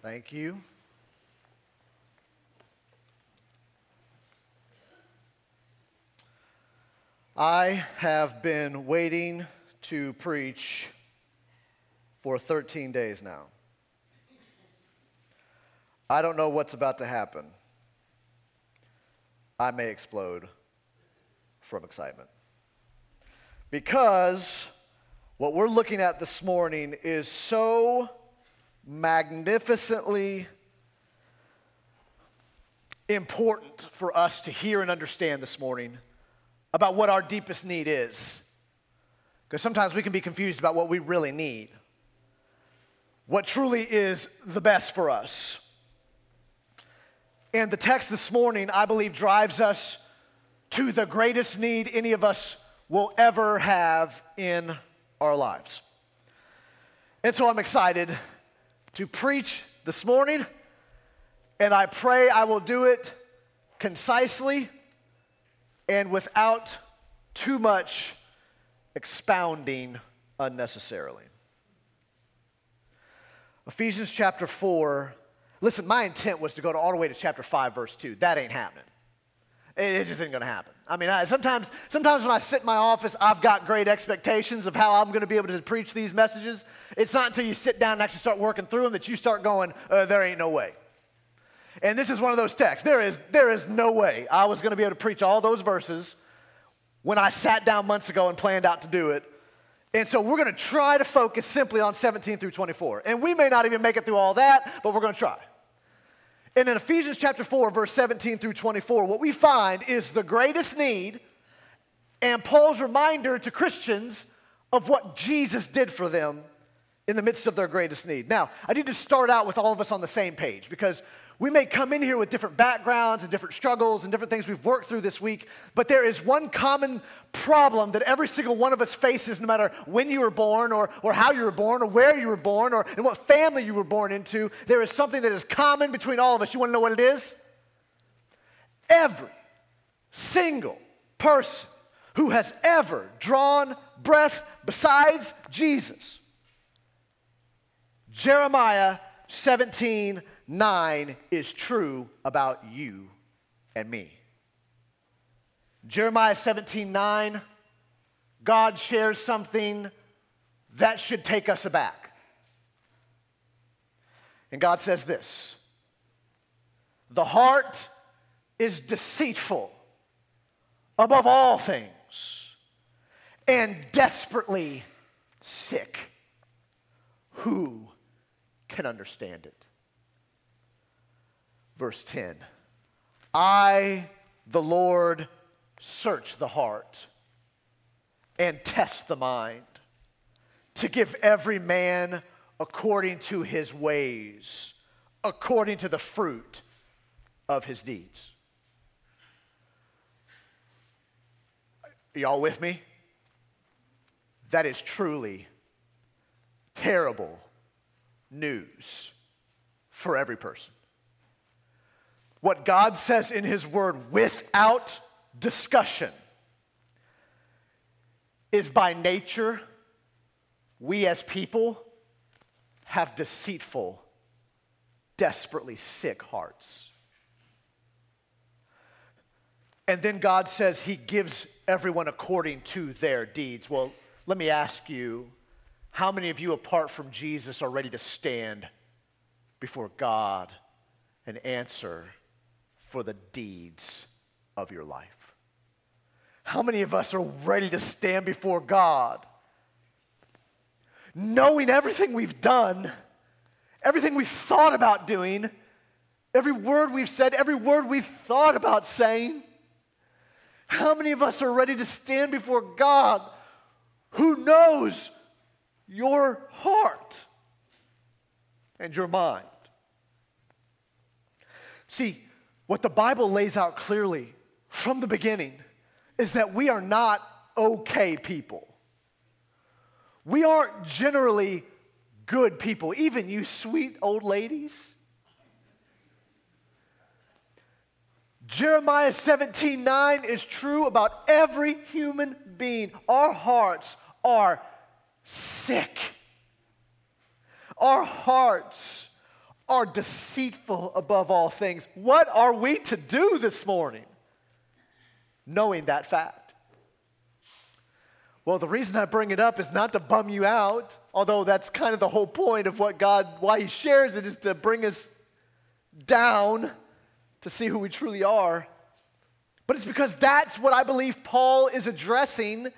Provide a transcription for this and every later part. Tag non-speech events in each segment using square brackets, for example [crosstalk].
Thank you. I have been waiting to preach for 13 days now. I don't know what's about to happen. I may explode from excitement. Because what we're looking at this morning is so magnificently important for us to hear and understand this morning about what our deepest need is. Because sometimes we can be confused about what we really need, what truly is the best for us. And the text this morning, I believe, drives us to the greatest need any of us will ever have in our lives. And so I'm excited to preach this morning, and I pray I will do it concisely and without too much expounding unnecessarily. Ephesians chapter 4. Listen, my intent was to go all the way to chapter 5, verse 2. That ain't happening. It just isn't gonna happen. I mean, I, sometimes, sometimes when I sit in my office, I've got great expectations of how I'm gonna be able to preach these messages. It's not until you sit down and actually start working through them that you start going, uh, there ain't no way. And this is one of those texts. There is, there is no way I was gonna be able to preach all those verses when I sat down months ago and planned out to do it. And so we're going to try to focus simply on 17 through 24. And we may not even make it through all that, but we're going to try. And in Ephesians chapter 4, verse 17 through 24, what we find is the greatest need and Paul's reminder to Christians of what Jesus did for them in the midst of their greatest need. Now, I need to start out with all of us on the same page because we may come in here with different backgrounds and different struggles and different things we've worked through this week, but there is one common problem that every single one of us faces, no matter when you were born or, or how you were born or where you were born or in what family you were born into. There is something that is common between all of us. You want to know what it is? Every single person who has ever drawn breath besides Jesus. Jeremiah 17 9 is true about you and me. Jeremiah 17 9, God shares something that should take us aback. And God says this The heart is deceitful above all things and desperately sick. Who can understand it? Verse 10 I, the Lord, search the heart and test the mind to give every man according to his ways, according to the fruit of his deeds. Y'all with me? That is truly terrible news for every person what God says in His Word without discussion is by nature, we as people have deceitful, desperately sick hearts. And then God says He gives everyone according to their deeds. Well, let me ask you how many of you, apart from Jesus, are ready to stand before God and answer for the deeds of your life. How many of us are ready to stand before God knowing everything we've done, everything we've thought about doing, every word we've said, every word we've thought about saying? How many of us are ready to stand before God who knows your heart and your mind? See, what the Bible lays out clearly from the beginning is that we are not okay people. We aren't generally good people, even you sweet old ladies. Jeremiah 17 9 is true about every human being. Our hearts are sick. Our hearts are deceitful above all things. What are we to do this morning? Knowing that fact. Well, the reason I bring it up is not to bum you out, although that's kind of the whole point of what God, why He shares it, is to bring us down to see who we truly are. But it's because that's what I believe Paul is addressing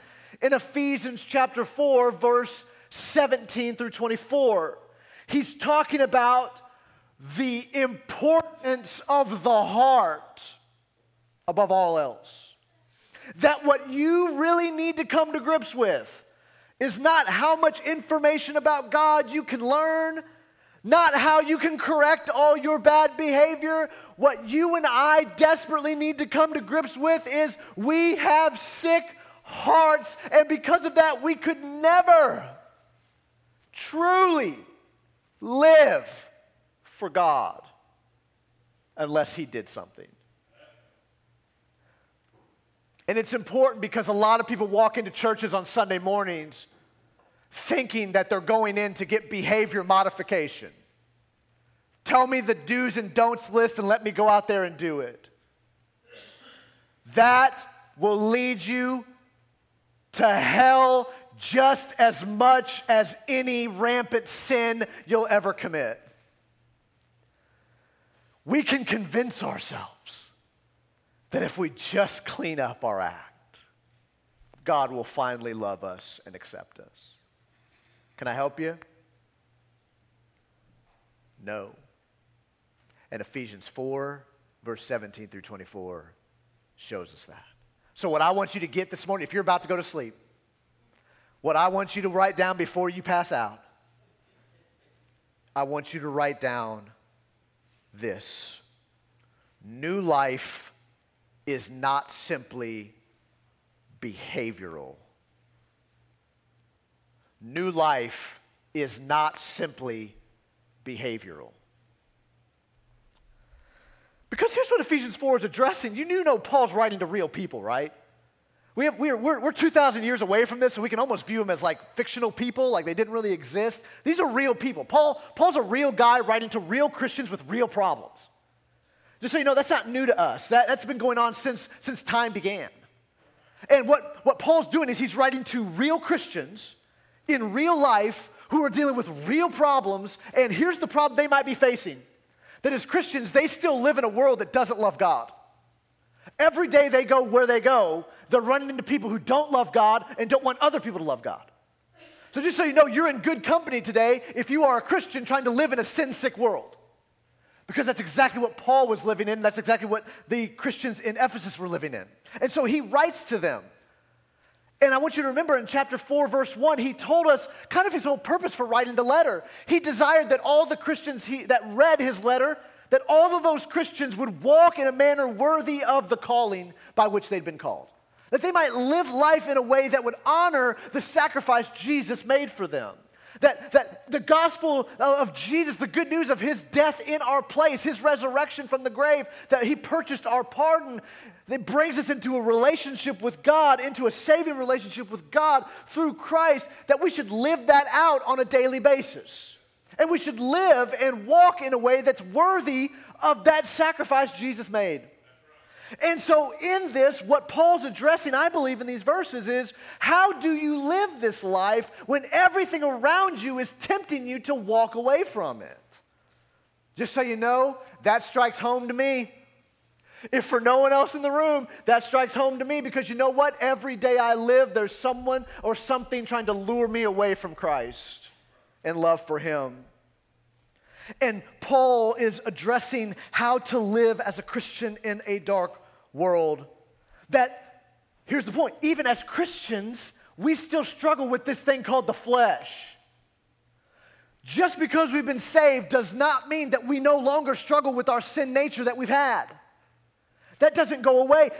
in Ephesians chapter 4, verse 17 through 24. He's talking about the importance of the heart above all else. That what you really need to come to grips with is not how much information about God you can learn, not how you can correct all your bad behavior. What you and I desperately need to come to grips with is we have sick hearts, and because of that, we could never truly live for God unless He did something. And it's important because a lot of people walk into churches on Sunday mornings thinking that they're going in to get behavior modification. Tell me the do's and don'ts list and let me go out there and do it. That will lead you to hell just as much as any rampant sin you'll ever commit. We can convince ourselves that if we just clean up our act, God will finally love us and accept us. Can I help you? No. And Ephesians 4, verse 17 through 24 shows us that. So, what I want you to get this morning, if you're about to go to sleep, what I want you to write down before you pass out, I want you to write down this New life is not simply behavioral. New life is not simply behavioral. Because here's what Ephesians 4 is addressing. You do know Paul's writing to real people, right? We have, we're, we're, we're 2,000 years away from this, so we can almost view them as like fictional people, like they didn't really exist. These are real people. Paul, Paul's a real guy writing to real Christians with real problems. Just so you know, that's not new to us. That, that's been going on since, since time began. And what, what Paul's doing is he's writing to real Christians in real life who are dealing with real problems. And here's the problem they might be facing that as Christians, they still live in a world that doesn't love God. Every day they go where they go, they're running into people who don't love God and don't want other people to love God. So, just so you know, you're in good company today if you are a Christian trying to live in a sin sick world. Because that's exactly what Paul was living in. That's exactly what the Christians in Ephesus were living in. And so he writes to them. And I want you to remember in chapter 4, verse 1, he told us kind of his whole purpose for writing the letter. He desired that all the Christians he, that read his letter, that all of those Christians would walk in a manner worthy of the calling by which they'd been called. That they might live life in a way that would honor the sacrifice Jesus made for them. That, that the gospel of Jesus, the good news of his death in our place, his resurrection from the grave, that he purchased our pardon, it brings us into a relationship with God, into a saving relationship with God through Christ, that we should live that out on a daily basis. And we should live and walk in a way that's worthy of that sacrifice Jesus made. And so, in this, what Paul's addressing, I believe, in these verses is how do you live this life when everything around you is tempting you to walk away from it? Just so you know, that strikes home to me. If for no one else in the room, that strikes home to me because you know what? Every day I live, there's someone or something trying to lure me away from Christ and love for Him. And Paul is addressing how to live as a Christian in a dark world. That, here's the point, even as Christians, we still struggle with this thing called the flesh. Just because we've been saved does not mean that we no longer struggle with our sin nature that we've had. That doesn't go away.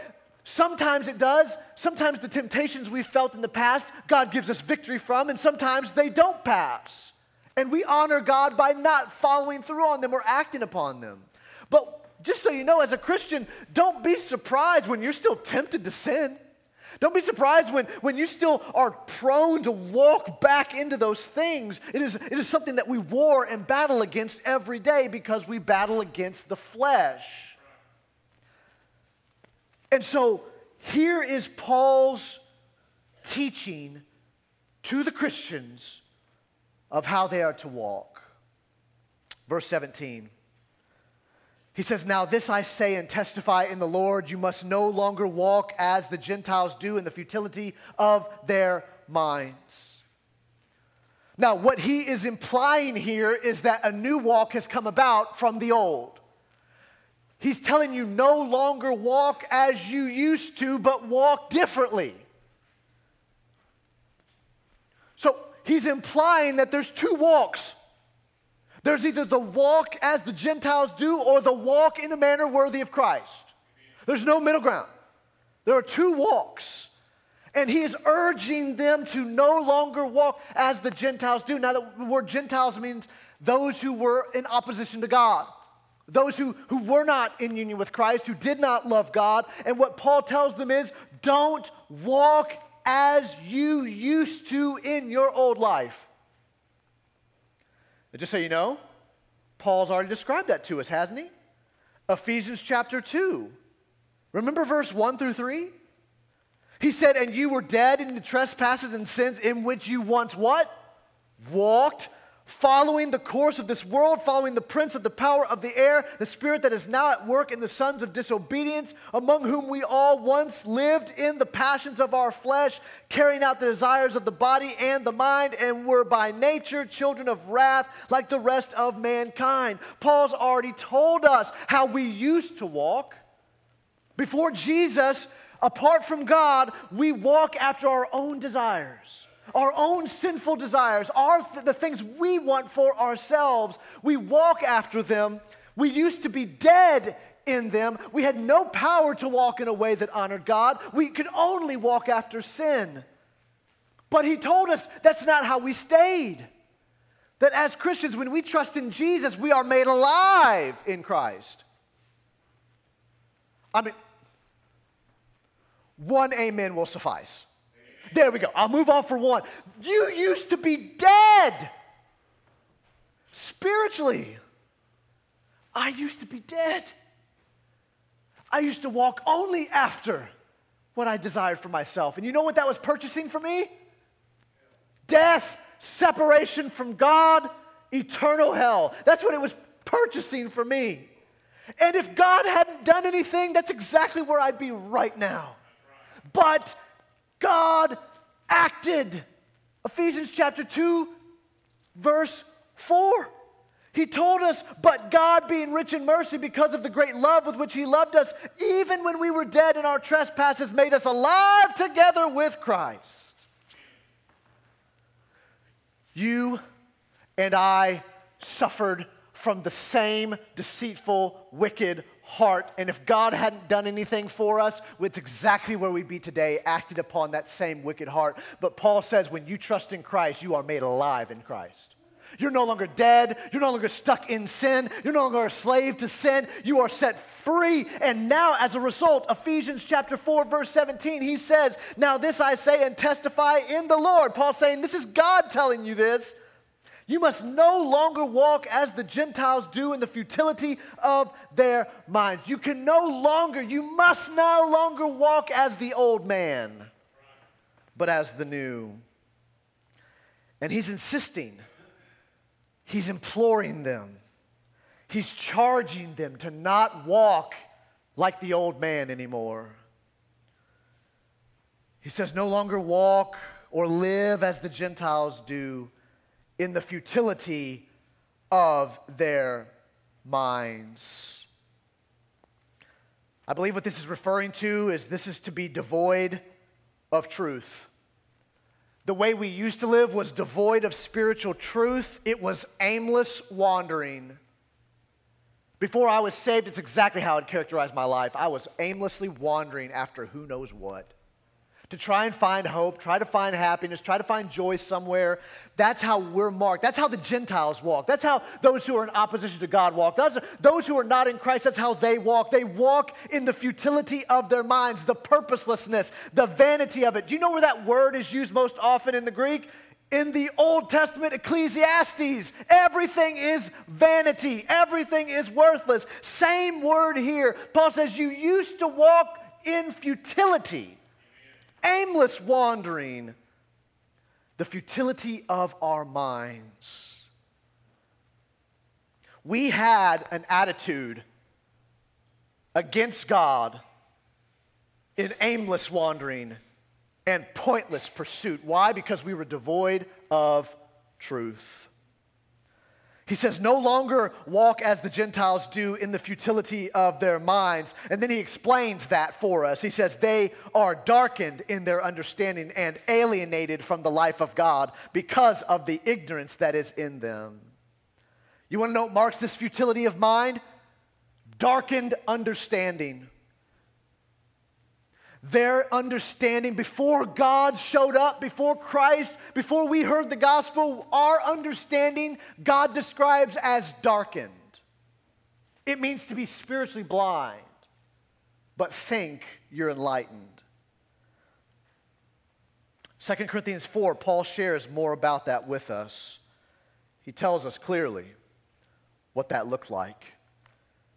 Sometimes it does. Sometimes the temptations we've felt in the past, God gives us victory from, and sometimes they don't pass. And we honor God by not following through on them or acting upon them. But just so you know, as a Christian, don't be surprised when you're still tempted to sin. Don't be surprised when, when you still are prone to walk back into those things. It is, it is something that we war and battle against every day because we battle against the flesh. And so here is Paul's teaching to the Christians of how they are to walk. Verse 17. He says, Now this I say and testify in the Lord, you must no longer walk as the Gentiles do in the futility of their minds. Now, what he is implying here is that a new walk has come about from the old. He's telling you no longer walk as you used to, but walk differently. So he's implying that there's two walks there's either the walk as the Gentiles do or the walk in a manner worthy of Christ. There's no middle ground. There are two walks. And he is urging them to no longer walk as the Gentiles do. Now, the word Gentiles means those who were in opposition to God, those who, who were not in union with Christ, who did not love God. And what Paul tells them is don't walk as you used to in your old life. Just so you know, Paul's already described that to us, hasn't he? Ephesians chapter 2. Remember verse 1 through 3? He said, And you were dead in the trespasses and sins in which you once what? Walked following the course of this world, following the prince of the power of the air, the spirit that is now at work in the sons of disobedience, among whom we all once lived in the passions of our flesh, carrying out the desires of the body and the mind, and were by nature children of wrath like the rest of mankind. Paul's already told us how we used to walk. Before Jesus, apart from God, we walk after our own desires our own sinful desires, our, the things we want for ourselves. We walk after them. We used to be dead in them. We had no power to walk in a way that honored God. We could only walk after sin. But he told us that's not how we stayed. That as Christians, when we trust in Jesus, we are made alive in Christ. I mean, one amen will suffice. There we go. I'll move on for one. You used to be dead spiritually. I used to be dead. I used to walk only after what I desired for myself. And you know what that was purchasing for me? Death, separation from God, eternal hell. That's what it was purchasing for me. And if God hadn't done anything, that's exactly where I'd be right now. But God acted. Ephesians chapter 2, verse 4. He told us, but God, being rich in mercy because of the great love with which He loved us, even when we were dead in our trespasses, made us alive together with Christ. You and I suffered from the same deceitful, wicked heart. And if God hadn't done anything for us, it's exactly where we'd be today, acted upon that same wicked heart. But Paul says, when you trust in Christ, you are made alive in Christ. You're no longer dead. You're no longer stuck in sin. You're no longer a slave to sin. You are set free. And now, as a result, Ephesians chapter 4, verse 17, he says, Now this I say and testify in the Lord. Paul saying, This is God telling you this. You must no longer walk as the Gentiles do in the futility of their minds. You can no longer, you must no longer walk as the old man, but as the new. And he's insisting, he's imploring them, he's charging them to not walk like the old man anymore. He says, no longer walk or live as the Gentiles do in the futility of their minds. I believe what this is referring to is this is to be devoid of truth. The way we used to live was devoid of spiritual truth, it was aimless wandering. Before I was saved, it's exactly how I'd characterize my life. I was aimlessly wandering after who knows what. To try and find hope, try to find happiness, try to find joy somewhere. That's how we're marked. That's how the Gentiles walk. That's how those who are in opposition to God walk. That's, those who are not in Christ, that's how they walk. They walk in the futility of their minds, the purposelessness, the vanity of it. Do you know where that word is used most often in the Greek? in the Old Testament Ecclesiastes. Everything is vanity, everything is worthless. Same word here. Paul says, You used to walk in futility, aimless wandering, the futility of our minds. We had an attitude against God in aimless wandering and pointless pursuit. Why? Because we were devoid of truth. He says, no longer walk as the Gentiles do in the futility of their minds. And then he explains that for us. He says, they are darkened in their understanding and alienated from the life of God because of the ignorance that is in them. You want to know what marks this futility of mind? Darkened understanding their understanding before God showed up, before Christ, before we heard the gospel, our understanding God describes as darkened. It means to be spiritually blind, but think you're enlightened. 2 Corinthians 4, Paul shares more about that with us. He tells us clearly what that looked like.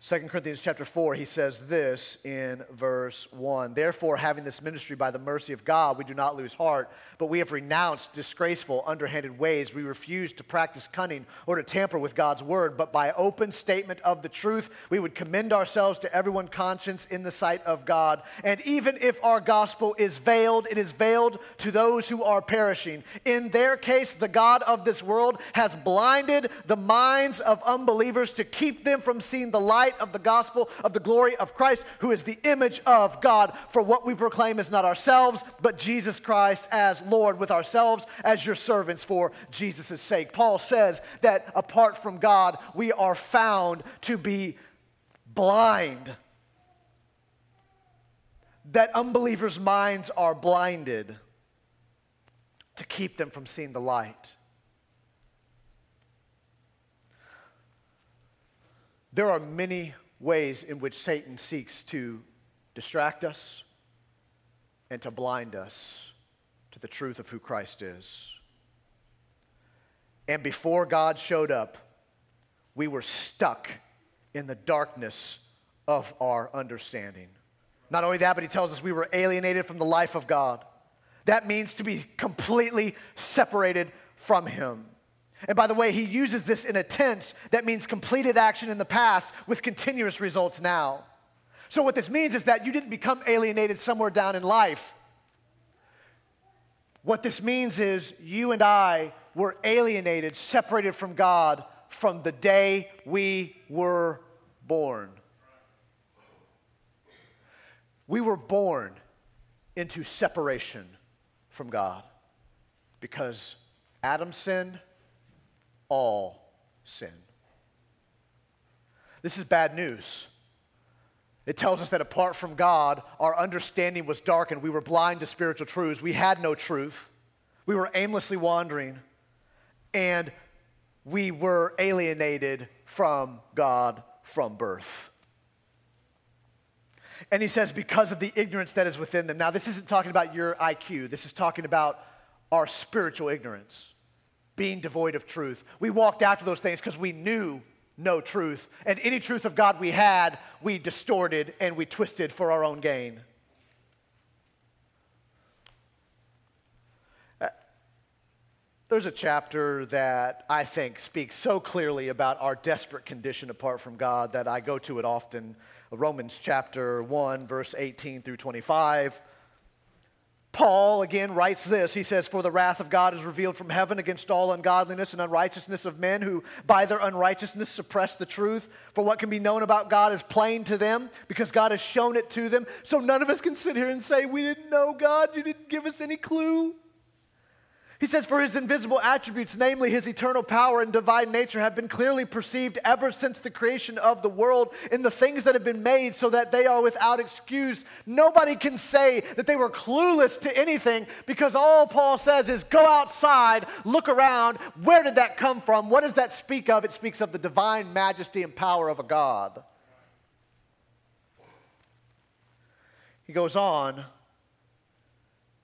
2 Corinthians chapter 4, he says this in verse 1 Therefore, having this ministry by the mercy of God, we do not lose heart, but we have renounced disgraceful, underhanded ways. We refuse to practice cunning or to tamper with God's word, but by open statement of the truth, we would commend ourselves to everyone's conscience in the sight of God. And even if our gospel is veiled, it is veiled to those who are perishing. In their case, the God of this world has blinded the minds of unbelievers to keep them from seeing the light light of the gospel of the glory of Christ, who is the image of God. For what we proclaim is not ourselves, but Jesus Christ as Lord, with ourselves as your servants for Jesus' sake. Paul says that apart from God, we are found to be blind. That unbelievers' minds are blinded to keep them from seeing the light. There are many ways in which Satan seeks to distract us and to blind us to the truth of who Christ is. And before God showed up, we were stuck in the darkness of our understanding. Not only that, but he tells us we were alienated from the life of God. That means to be completely separated from him. And by the way, he uses this in a tense that means completed action in the past with continuous results now. So, what this means is that you didn't become alienated somewhere down in life. What this means is you and I were alienated, separated from God from the day we were born. We were born into separation from God because Adam sinned all sin. This is bad news. It tells us that apart from God, our understanding was darkened. We were blind to spiritual truths. We had no truth. We were aimlessly wandering, and we were alienated from God from birth. And he says, because of the ignorance that is within them. Now, this isn't talking about your IQ, this is talking about our spiritual ignorance being devoid of truth. We walked after those things because we knew no truth. And any truth of God we had, we distorted and we twisted for our own gain. Uh, there's a chapter that I think speaks so clearly about our desperate condition apart from God that I go to it often. Romans chapter 1, verse 18 through 25. Paul again writes this. He says, For the wrath of God is revealed from heaven against all ungodliness and unrighteousness of men who by their unrighteousness suppress the truth. For what can be known about God is plain to them because God has shown it to them. So none of us can sit here and say, We didn't know God, you didn't give us any clue. He says, For his invisible attributes, namely his eternal power and divine nature, have been clearly perceived ever since the creation of the world in the things that have been made, so that they are without excuse. Nobody can say that they were clueless to anything because all Paul says is go outside, look around. Where did that come from? What does that speak of? It speaks of the divine majesty and power of a God. He goes on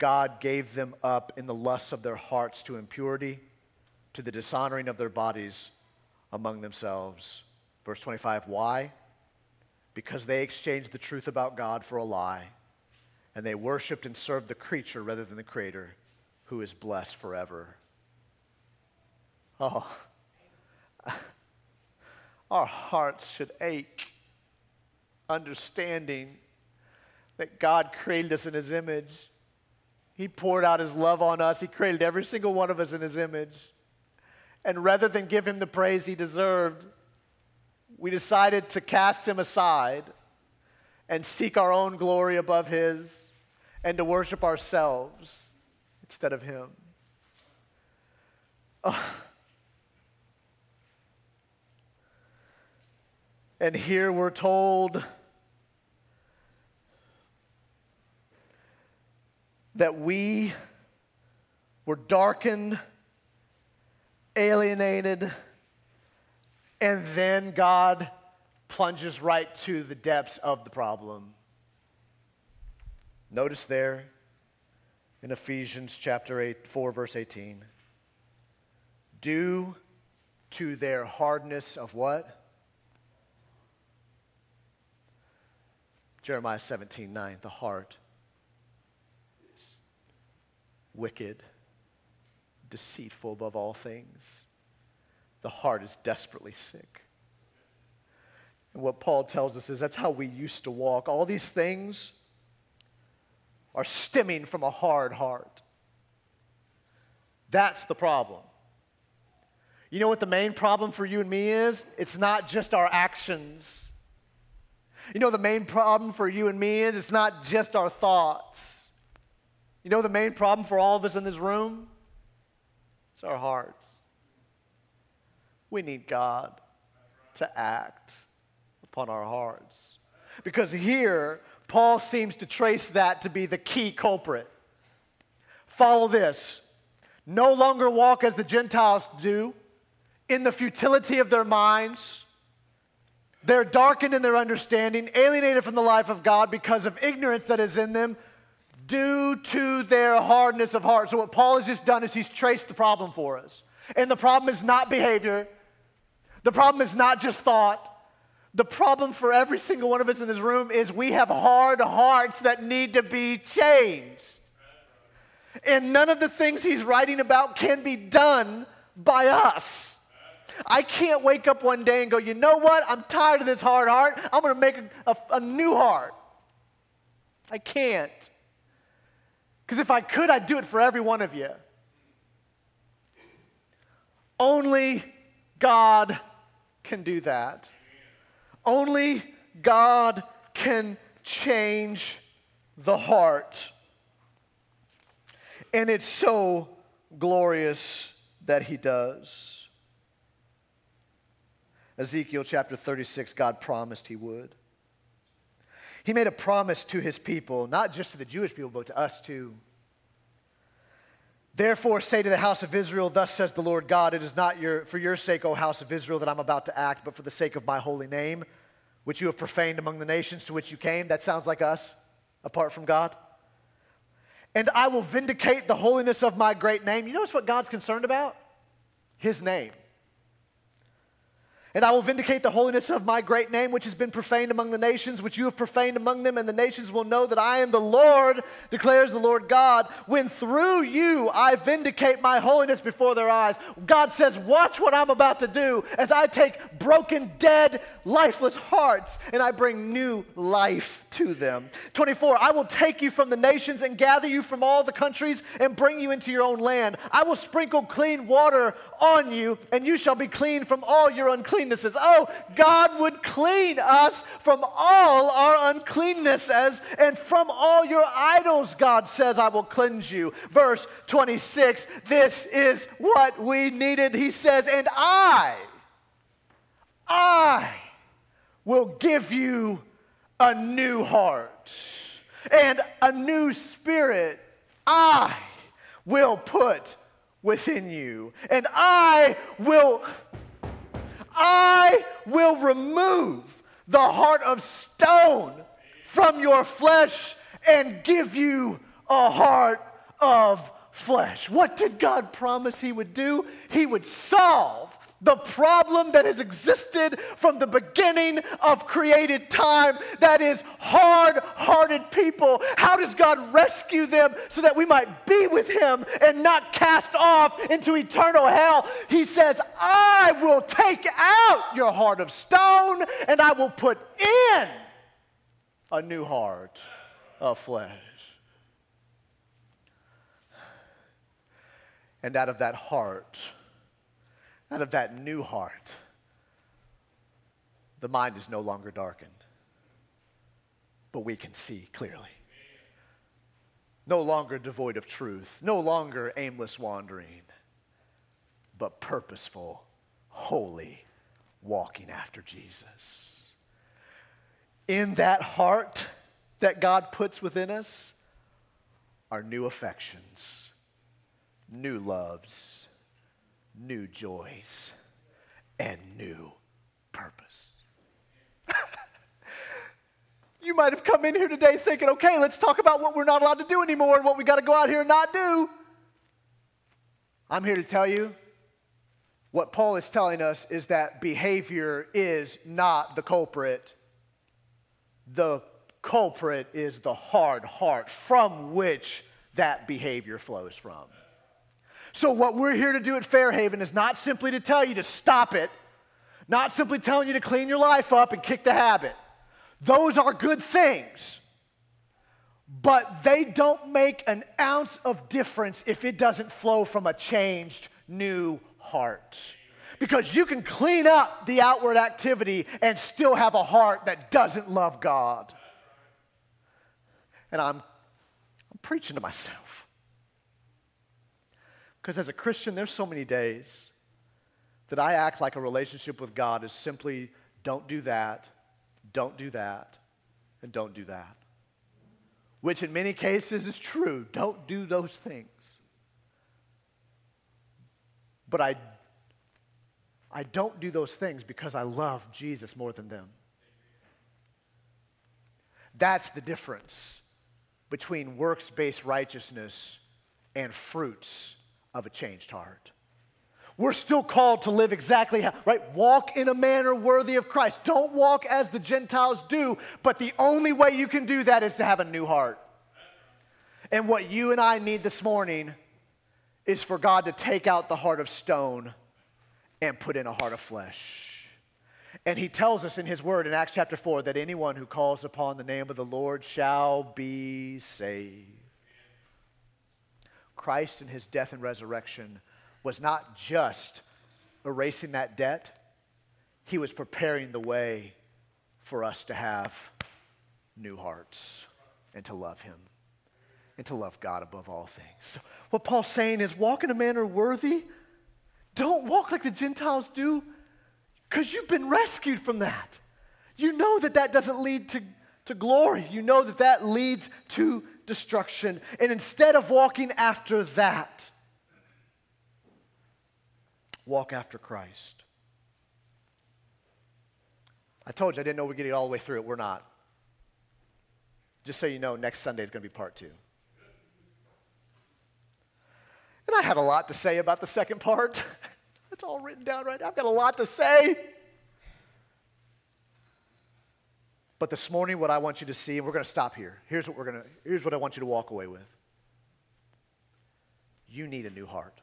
God gave them up in the lusts of their hearts to impurity, to the dishonoring of their bodies among themselves. Verse 25, why? Because they exchanged the truth about God for a lie, and they worshiped and served the creature rather than the Creator, who is blessed forever. Oh, [laughs] our hearts should ache understanding that God created us in His image he poured out his love on us. He created every single one of us in his image. And rather than give him the praise he deserved, we decided to cast him aside and seek our own glory above his and to worship ourselves instead of him. Oh. [laughs] And here we're told that we were darkened, alienated, and then God plunges right to the depths of the problem. Notice there in Ephesians chapter 8, 4, verse 18. Due to their hardness of what? Jeremiah 17, 9, the heart wicked, deceitful above all things. The heart is desperately sick. And what Paul tells us is that's how we used to walk. All these things are stemming from a hard heart. That's the problem. You know what the main problem for you and me is? It's not just our actions. You know the main problem for you and me is? It's not just our thoughts. You know the main problem for all of us in this room? It's our hearts. We need God to act upon our hearts. Because here, Paul seems to trace that to be the key culprit. Follow this. No longer walk as the Gentiles do, in the futility of their minds. They're darkened in their understanding, alienated from the life of God because of ignorance that is in them due to their hardness of heart. So, what Paul has just done is he's traced the problem for us. And the problem is not behavior, the problem is not just thought. The problem for every single one of us in this room is we have hard hearts that need to be changed. And none of the things he's writing about can be done by us. I can't wake up one day and go, you know what? I'm tired of this hard heart. I'm going to make a, a, a new heart. I can't. Because if I could, I'd do it for every one of you. Only God can do that. Only God can change the heart. And it's so glorious that He does. Ezekiel chapter 36, God promised He would. He made a promise to his people, not just to the Jewish people, but to us too. Therefore, say to the house of Israel, Thus says the Lord God, it is not your, for your sake, O house of Israel, that I'm about to act, but for the sake of my holy name, which you have profaned among the nations to which you came. That sounds like us, apart from God. And I will vindicate the holiness of my great name. You notice what God's concerned about? His name. And I will vindicate the holiness of my great name, which has been profaned among the nations, which you have profaned among them, and the nations will know that I am the Lord, declares the Lord God, when through you I vindicate my holiness before their eyes. God says, Watch what I'm about to do as I take broken, dead, lifeless hearts and I bring new life to them. 24, I will take you from the nations and gather you from all the countries and bring you into your own land. I will sprinkle clean water on you, and you shall be clean from all your uncleannesses. Oh, God would clean us from all our uncleannesses and from all your idols, God says, I will cleanse you. Verse 26 this is what we needed. He says, And I, I will give you a new heart and a new spirit. I will put within you. And I will I will remove the heart of stone from your flesh and give you a heart of flesh. What did God promise he would do? He would solve the problem that has existed from the beginning of created time that is hard hearted people. How does God rescue them so that we might be with Him and not cast off into eternal hell? He says, I will take out your heart of stone and I will put in a new heart of flesh. And out of that heart, out of that new heart, the mind is no longer darkened, but we can see clearly. No longer devoid of truth, no longer aimless wandering, but purposeful, holy, walking after Jesus. In that heart that God puts within us are new affections, new loves new joys and new purpose. [laughs] you might have come in here today thinking, okay, let's talk about what we're not allowed to do anymore and what we got to go out here and not do. I'm here to tell you what Paul is telling us is that behavior is not the culprit. The culprit is the hard heart from which that behavior flows from. So, what we're here to do at Fairhaven is not simply to tell you to stop it, not simply telling you to clean your life up and kick the habit. Those are good things, but they don't make an ounce of difference if it doesn't flow from a changed, new heart. Because you can clean up the outward activity and still have a heart that doesn't love God. And I'm, I'm preaching to myself. Because as a Christian, there's so many days that I act like a relationship with God is simply don't do that, don't do that, and don't do that. Which in many cases is true. Don't do those things. But I, I don't do those things because I love Jesus more than them. That's the difference between works based righteousness and fruits of a changed heart. We're still called to live exactly how, right? Walk in a manner worthy of Christ. Don't walk as the Gentiles do, but the only way you can do that is to have a new heart. And what you and I need this morning is for God to take out the heart of stone and put in a heart of flesh. And he tells us in his word in Acts chapter 4 that anyone who calls upon the name of the Lord shall be saved. Christ and his death and resurrection was not just erasing that debt, he was preparing the way for us to have new hearts and to love him and to love God above all things. So what Paul's saying is walk in a manner worthy. Don't walk like the Gentiles do because you've been rescued from that. You know that that doesn't lead to, to glory. You know that that leads to destruction. And instead of walking after that, walk after Christ. I told you I didn't know we'd get it all the way through it. We're not. Just so you know, next Sunday is going to be part two. And I had a lot to say about the second part. [laughs] it's all written down right now. I've got a lot to say. But this morning, what I want you to see, and we're going to stop here. Here's what we're going to, here's what I want you to walk away with. You need a new heart.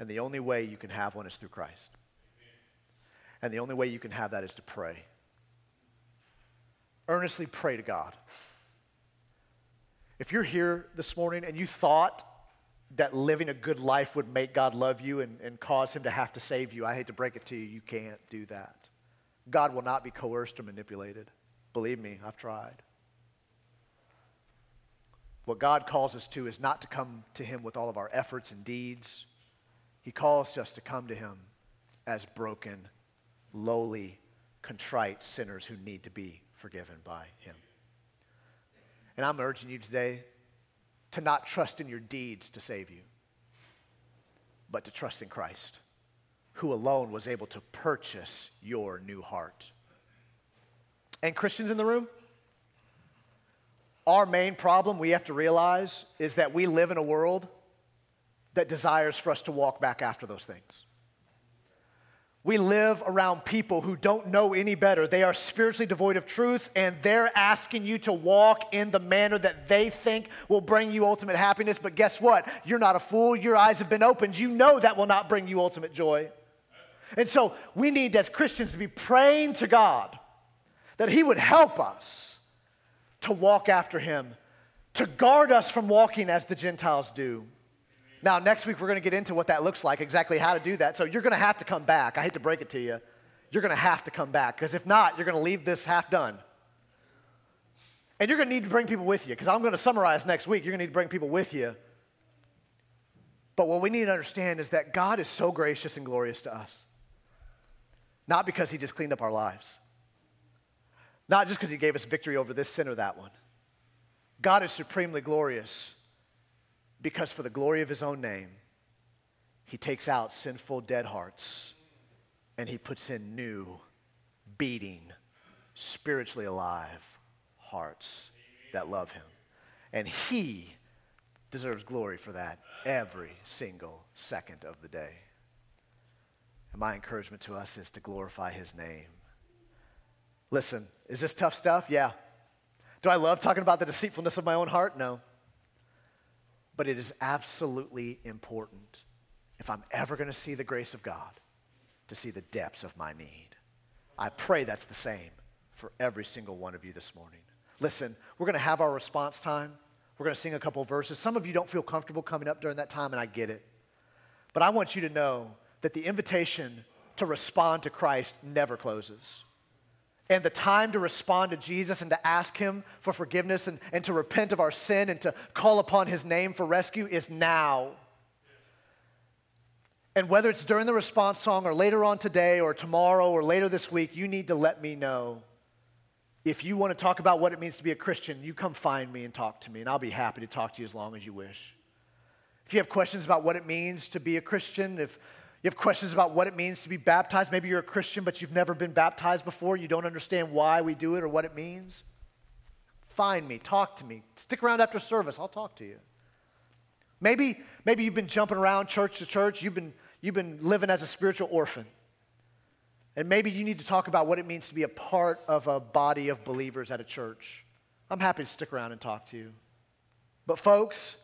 And the only way you can have one is through Christ. And the only way you can have that is to pray. Earnestly pray to God. If you're here this morning and you thought that living a good life would make God love you and, and cause him to have to save you, I hate to break it to you, you can't do that. God will not be coerced or manipulated. Believe me, I've tried. What God calls us to is not to come to him with all of our efforts and deeds. He calls us to come to him as broken, lowly, contrite sinners who need to be forgiven by him. And I'm urging you today to not trust in your deeds to save you, but to trust in Christ, who alone was able to purchase your new heart. And Christians in the room, our main problem we have to realize is that we live in a world that desires for us to walk back after those things. We live around people who don't know any better. They are spiritually devoid of truth, and they're asking you to walk in the manner that they think will bring you ultimate happiness. But guess what? You're not a fool. Your eyes have been opened. You know that will not bring you ultimate joy. And so we need, as Christians, to be praying to God that He would help us to walk after Him, to guard us from walking as the Gentiles do. Now, next week, we're going to get into what that looks like, exactly how to do that. So, you're going to have to come back. I hate to break it to you. You're going to have to come back, because if not, you're going to leave this half done. And you're going to need to bring people with you, because I'm going to summarize next week. You're going to need to bring people with you. But what we need to understand is that God is so gracious and glorious to us. Not because He just cleaned up our lives, not just because He gave us victory over this sin or that one. God is supremely glorious because for the glory of his own name, he takes out sinful, dead hearts and he puts in new, beating, spiritually alive hearts that love him. And he deserves glory for that every single second of the day. And my encouragement to us is to glorify his name. Listen, is this tough stuff? Yeah. Do I love talking about the deceitfulness of my own heart? No but it is absolutely important if I'm ever going to see the grace of God to see the depths of my need. I pray that's the same for every single one of you this morning. Listen, we're going to have our response time. We're going to sing a couple verses. Some of you don't feel comfortable coming up during that time, and I get it. But I want you to know that the invitation to respond to Christ never closes. And the time to respond to Jesus and to ask Him for forgiveness and, and to repent of our sin and to call upon His name for rescue is now. And whether it's during the response song or later on today or tomorrow or later this week, you need to let me know. If you want to talk about what it means to be a Christian, you come find me and talk to me, and I'll be happy to talk to you as long as you wish. If you have questions about what it means to be a Christian, if you have questions about what it means to be baptized. Maybe you're a Christian, but you've never been baptized before. You don't understand why we do it or what it means. Find me, talk to me. Stick around after service, I'll talk to you. Maybe, maybe you've been jumping around church to church, you've been, you've been living as a spiritual orphan. And maybe you need to talk about what it means to be a part of a body of believers at a church. I'm happy to stick around and talk to you. But, folks,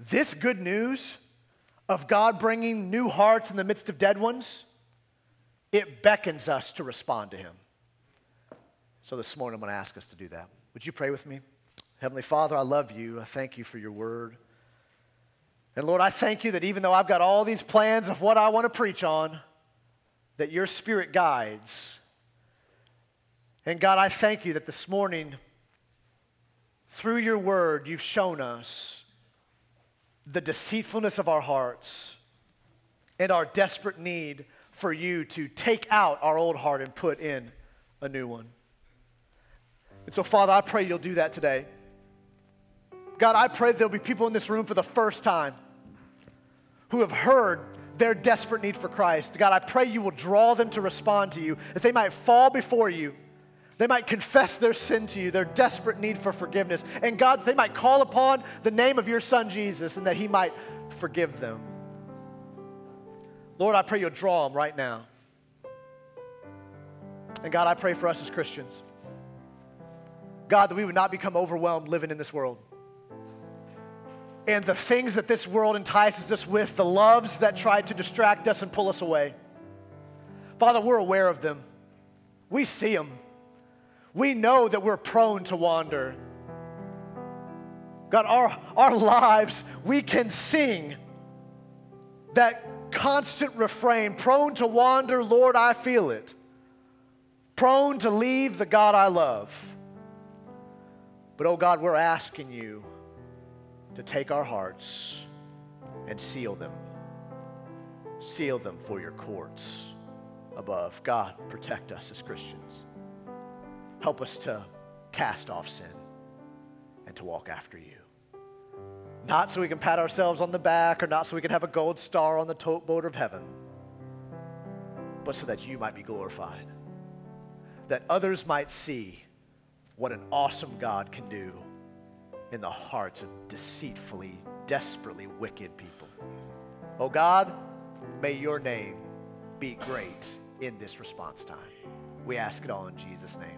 this good news of God bringing new hearts in the midst of dead ones, it beckons us to respond to Him. So this morning, I'm going to ask us to do that. Would you pray with me? Heavenly Father, I love you. I thank you for your word. And Lord, I thank you that even though I've got all these plans of what I want to preach on, that your spirit guides. And God, I thank you that this morning, through your word, you've shown us the deceitfulness of our hearts and our desperate need for you to take out our old heart and put in a new one. And so, Father, I pray you'll do that today. God, I pray there'll be people in this room for the first time who have heard their desperate need for Christ. God, I pray you will draw them to respond to you, that they might fall before you they might confess their sin to you, their desperate need for forgiveness. And God, they might call upon the name of your Son Jesus and that He might forgive them. Lord, I pray you'll draw them right now. And God, I pray for us as Christians God, that we would not become overwhelmed living in this world. And the things that this world entices us with, the loves that try to distract us and pull us away. Father, we're aware of them. We see them. We know that we're prone to wander. God, our, our lives, we can sing that constant refrain prone to wander, Lord, I feel it. Prone to leave the God I love. But oh God, we're asking you to take our hearts and seal them. Seal them for your courts above. God, protect us as Christians. Help us to cast off sin and to walk after you. Not so we can pat ourselves on the back or not so we can have a gold star on the tote boat of heaven, but so that you might be glorified. That others might see what an awesome God can do in the hearts of deceitfully, desperately wicked people. Oh God, may your name be great in this response time. We ask it all in Jesus' name.